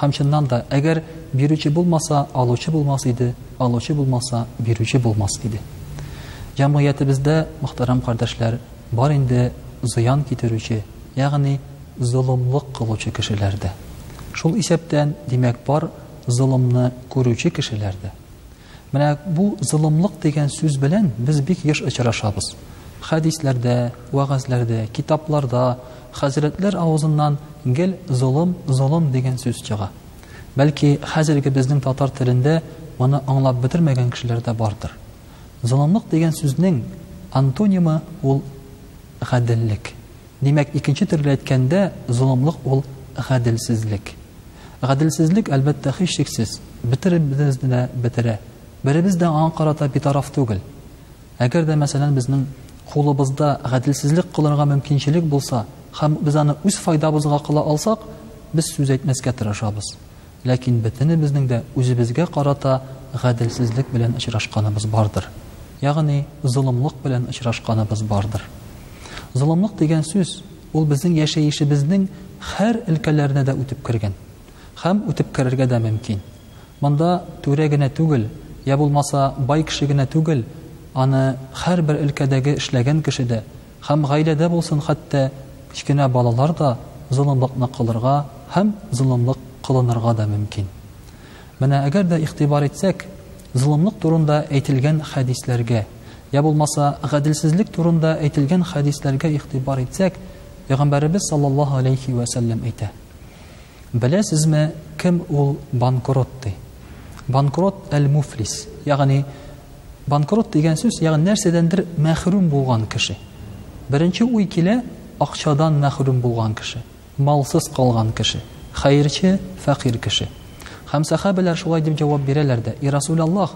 Һәм чыннан да, әгәр бирүче булмаса, алучы булмас иде, алучы булмаса, бирүче булмас иде. Җәмгыятебездә, мөхтәрәм кардәшләр, бар инде зыян китерүче, ягъни золымлык кылучы кешеләр дә. Шул исәптән, димәк, бар золымны күрүче кешеләр дә. Менә бу золымлык дигән сүз белән без бик еш очрашабыз. Хәдисләрдә, вәгазьләрдә, китапларда хәзрәтләр авызыннан гел золым, золым дигән сүз чыга. Бәлки хәзерге безнең татар телендә моны аңлап бетермәгән кешеләр дә бардыр. Золымлык дигән сүзнең антонимы ул гаделлек. Димәк, икенче төрле әйткәндә, золымлык ул гаделсезлек. Гаделсезлек, әлбәттә, һичшиксез, бөтеребезне дә бетерә. Беребез дә аңа карата битараф түгел. Әгәр дә, мәсәлән, безнең кулыбызда гаделсезлек кылырга мөмкинчелек булса һәм без аны үз файдабызга кыла алсак, без сүз әйтмәскә тырышабыз. Ләкин бөтенебезнең дә үзебезгә карата гаделсезлек белән очрашканыбыз бардыр. Ягъни, золымлык белән очрашканыбыз бардыр. Золымлык дигән сүз, ул безнең яшәешебезнең һәр өлкәләренә дә үтеп кергән. Һәм үтеп керергә дә мөмкин. Монда түрә генә түгел, йә булмаса бай кеше генә түгел, аны һәрбер өлкәдәге эшләгән кеше дә, Һәм гаиләдә булсын хәтта кечкенә балалар да золымлыкны кылырга һәм золымлык кылынырга да мөмкин. Менә әгәр дә игътибар итсәк, золымлык турында әйтелгән хәдисләргә, йә булмаса, гаделсезлек турында әйтелгән хәдисләргә игътибар итсәк, Пәйгамбәребез саллаллаһу галәйһи вә сәлләм әйтә, Беләсезме, кем ул банкрот? ди. Банкрот, әл-муфлис, ягъни Банкрот дигән сүз, ягъни нәрсәдәндер мәхрүм булган кеше. Беренче уй килә, акчадан мәхрүм булган кеше, малсыз калган кеше, хәерче, фәкыйрь кеше. Һәм сәхабәләр шулай дип җавап бирәләр дә, И Расул Аллаһ,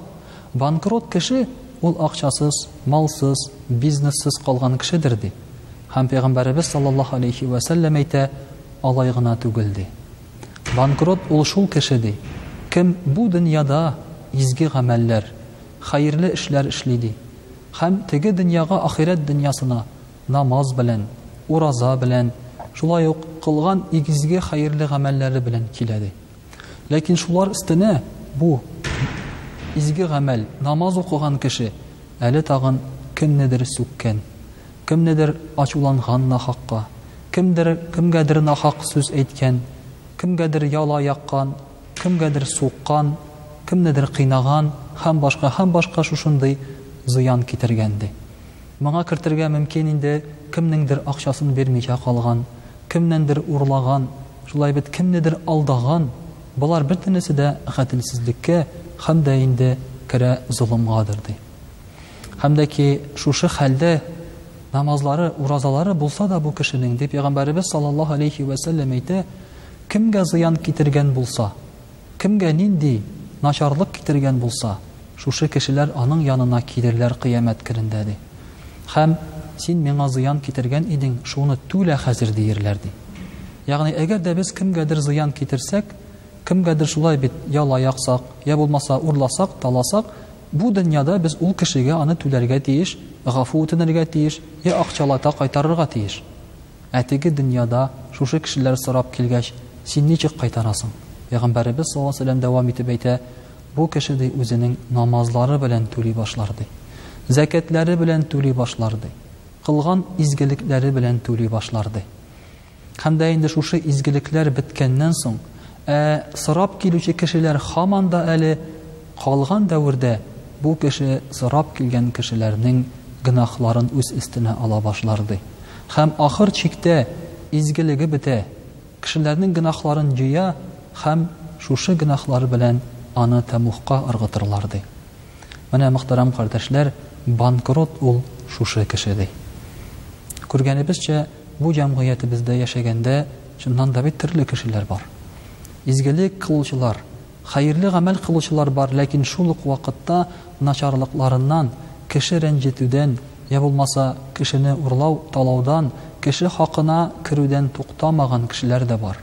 банкрот кеше ул акчасыз, малсыз, бизнессыз калган кешедер, ди. Һәм Пәйгамбәребез саллаллаһу алейһи вә сәлләм әйтә, Алай гына түгел, ди. Банкрот ул шул кеше, ди, кем бу дөньяда изге гамәлләр, хәерле эшләр эшли, ди, һәм теге дөньяга, ахирәт дөньясына, намаз белән, ураза белән, шулай ук кылган игезге хәерле гамәлләре белән килә, ди. Ләкин шулар өстенә бу изге гамәл, намаз укыган кеше әле тагын кемнедер сүккән. Кемнедер ачуланган нахакка, кемдер кемгәдер нахак сүз әйткән, кемгәдер яла яккан, кемгәдер суккан, кемнедер кыйнаган һәм башка һәм башка шушындый зыян китергән, ди. Моңа кертергә мөмкин инде кемнеңдер акчасын бирмичә калган, кемнәндер урлаган, шулай бит кемнедер алдаган, болар бөтенесе дә гаделсезлеккә һәм дә инде керә золымгадыр, ди. Һәм дә ки шушы хәлдә намазлары, уразалары булса да бу кешенең, ди пәйгамбәребез саллаллаһу алейхи вә сәлләм әйтә, кемгә зыян китергән булса, кемгә нинди начарлык китергән булса, шушы кешеләр аның янына килерләр кыямәт көнендә, ди. Һәм, син миңа зыян китергән идең, шуны түлә хәзер, диерләр, ди. Ягъни, әгәр дә без кемгәдер зыян китерсәк, кемгәдер шулай бит яла яксак, я булмаса урласак, таласак, Бу дөньяда без ул кешегә аны түләргә тиеш, гафу үтенергә тиеш, йә акчалата кайтарырга тиеш. Ә теге дөньяда шушы кешеләр сорап килгәч, син ничек кайтарасың? Пәйгамбәребез саллаллаһу галәйһи ва сәлләм дәвам итеп әйтә, Бу кеше, ди, үзенең намазлары белән түли башлар, ди. Зәкятләре белән түли башлар, ди. Кылган изгелекләре белән түли башлар, ди. Һәм дә инде шушы изгелекләр беткәннән соң, ә сорап килүче кешеләр һаман да әле калган дәвердә бу кеше сорап килгән кешеләрнең гөнаһларын үз өстенә ала башлар, ди. Һәм ахыр чиктә изгелеге бетә, кешеләрнең гөнаһларын җыя һәм шушы гөнаһлар белән аны тәмугка ыргытырлар, ди. Менә, мөхтәрәм кардәшләр, банкрот ул шушы кеше, ди. Күргәнебезчә, Бу җәмгыятебездә яшәгәндә чыннан да бит төрле кешеләр бар. Изгелек кылучылар, хәерле гамәл кылучылар бар, ләкин шул ук вакытта начарлыкларыннан, кеше рәнҗетүдән, я булмаса, кешене урлау, талаудан, кеше хакына керүдән туктамаган кешеләр дә бар.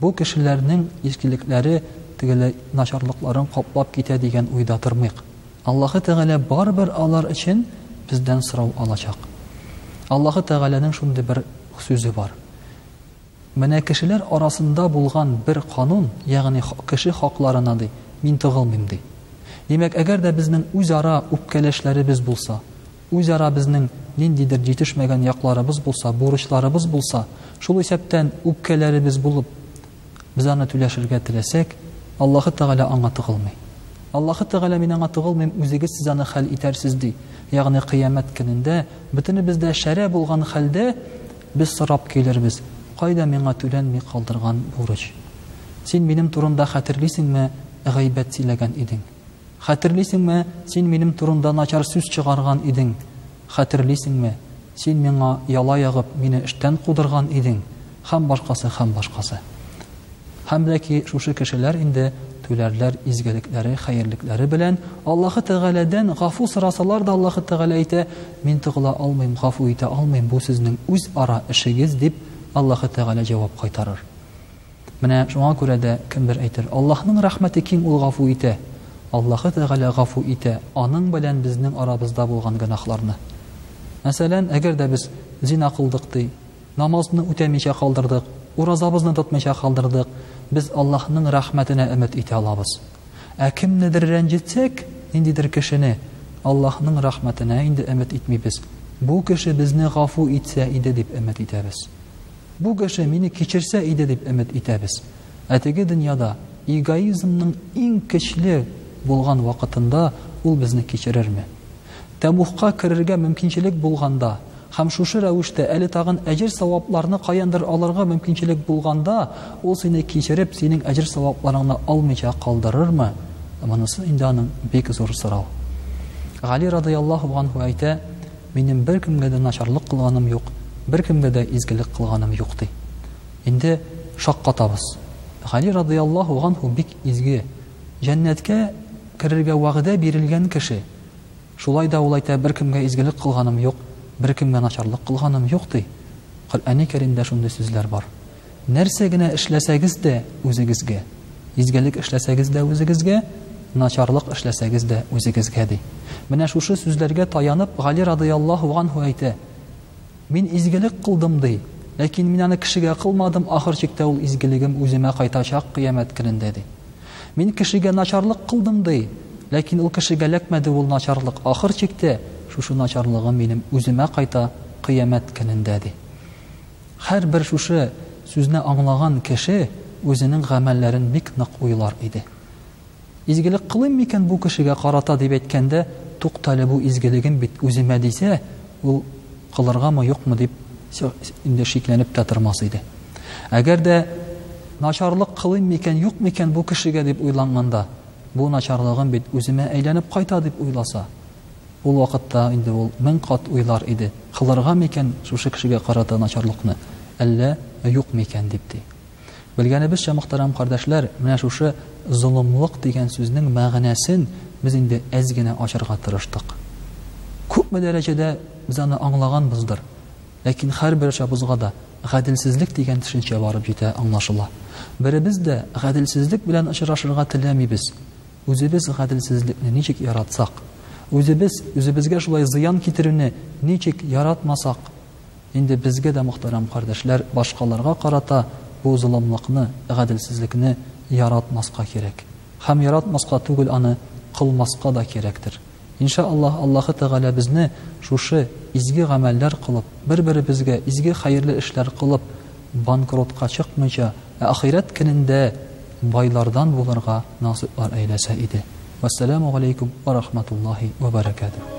Бу кешеләрнең изгелекләре тегеләй начарлыкларын каплап китә дигән уйда тормыйк. Аллаһы Тәгалә барыбер алар өчен бездән сорау алачак. Аллаһы Тәгаләнең шундый бер сүзе бар. Менә кешеләр арасында булган бер канун, ягъни кеше хакларына ди, мин тыгылмыйм ди. Димәк, әгәр дә безнең үзара үпкәләшләребез булса, үзара безнең ниндидер җитешмәгән якларыбыз булса, бурычларыбыз булса, шул исәптән үпкәләребез булып, Без аны түләшергә теләсәк, Аллаһы Тәгалә аңа тыгылмый. Аллаһы Тәгалә мин аңа тыгылмыйм, үзегез сез аны хәл итәрсез, ди. Ягъни кыямәт көнендә бөтенебез дә шәрә булган хәлдә без сорап килербез, Кайда миңа түләнми калдырган бурыч? Син минем турында хәтерлисеңме, гайбәт сөйләгән идең? Хәтерлисеңме, син минем турында начар сүз чыгарган идең? Хәтерлисеңме, син миңа яла ягып, мине эштән кудырган идең? Һәм башкасы, һәм башкасы. Һәм бәлки шушы кешеләр инде түләрләр изгелекләре, хәерлекләре белән, Аллаһы Тәгаләдән гафу сорасалар да, Аллаһы Тәгалә әйтә, Мин тыгыла алмыйм, гафу итә алмыйм, бу сезнең үзара эшегез, дип, Аллаһы Тәгалә җавап кайтарыр. Менә шуңа күрә дә кемдер әйтер, Аллаһның рәхмәте киң, Ул гафу итә. Аллаһы Тәгалә гафу итә аның белән безнең арабызда булган гөнаһларны. Мәсәлән, әгәр дә без зина кылдык, ди, намазны үтәмичә калдырдык, уразабызны тотмыйча калдырдык, без Аллаһның рәхмәтенә өмет итә алабыз. Ә кемнедер рәнҗетсәк, ниндидер кешене, Аллаһның рәхмәтенә инде өмет итмибез. Бу кеше безне гафу итсә иде дип өмет итәбез. Бу кеше мине кичерсә иде дип өмет итәбез. Ә теге дөньяда эгоизмның иң көчле булган вакытында ул безне кичерерме? Тәмугка керергә мөмкинчелек булганда һәм шушы рәвештә әле тагын әҗер-савапларны каяндыр алырга мөмкинчелек булганда ул сине кичереп, синең әҗер-савапларыңны алмыйча калдырырмы? Монысы инде аның бик зур сорау. Гали радыяллаһу ганһу әйтә, Минем беркемгә дә начарлык кылганым юк, беркемгә дә изгелек кылганым юк, ди. Инде шаккатабыз. Гали радыяллаһу ганһу бик изге, җәннәткә керергә вәгъдә бирелгән кеше. Шулай да ул әйтә, беркемгә изгелек кылганым юк, беркемгә начарлык кылганым юк, ди. Коръәни Кәримдә шундый сүзләр бар. Нәрсә генә эшләсәгез дә үзегезгә, изгелек эшләсәгез дә үзегезгә, начарлык эшләсәгез дә үзегезгә, ди. Менә шушы сүзләргә таянып, Гали радыяллаһу анһу әйтә, Мин изгелек кылдым, ди, ләкин мин аны кешегә кылмадым, ахыр чиктә ул изгелегем үземә кайтачак кыямәт көнендә, ди. Мин кешегә начарлык кылдым, ди, ләкин ул кешегә эләкмәде ул начарлык, ахыр чиктә шушы начарлыгым минем үземә кайта кыямәт көнендә, ди. Һәрбер шушы сүзне аңлаган кеше үзенең гамәлләрен бик нык уйлар иде. Изгелек кылыйм микән бу кешегә карата дип әйткәндә, туктале, бу изгелегем бит үземә дисә, ул кылыргамы, юкмы дип инде шикләнеп тә тормас иде. Әгәр дә начарлык кылыйм микән, юк микән бу кешегә дип уйланганда, бу начарлыгым бит үземә әйләнеп кайта дип уйласа, Ул вакытта инде ул мең кат уйлар иде, кылырга микән шушы кешегә карата начарлыкны, әллә юк микән дип, ди. Белгәнебезчә, мөхтәрәм кардәшләр, менә шушы золымлык дигән сүзнең мәгънәсен без инде әз генә ачарга тырыштык. Күпме дәрәҗәдә без аны аңлаганбыздыр, ләкин һәрбер очабызга да гаделсезлек дигән төшенчә барып җитә, аңлашыла. Беребез дә гаделсезлек белән очрашырга теләмибез. Үзебез гаделсезлекне ничек яратсак, үзебез үзебезгә шулай зыян китерүне ничек яратмасак, инде безгә дә, мөхтәрәм кардәшләр, башкаларга карата бу золымлыкны, гаделсезлекне яратмаска кирәк. Һәм яратмаска түгел, аны кылмаска да кирәктер. Инша Аллаһ Аллаһы Тәгалә безне шушы изге гамәлләр кылып, бер-беребезгә изге хәерле эшләр кылып, банкротка чыкмыйча, ә ахирәт көнендә байлардан булырга насыйплар әйләсә иде. Вәссәламү галәйкүм вә рахматуллаһи вә бәрәкәтүһ.